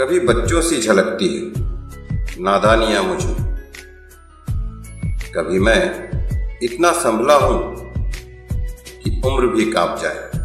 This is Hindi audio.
कभी बच्चों सी झलकती है। नादानियाँ मुझे। कभी मैं इतना संभला हूँ कि उम्र भी काँप जाए।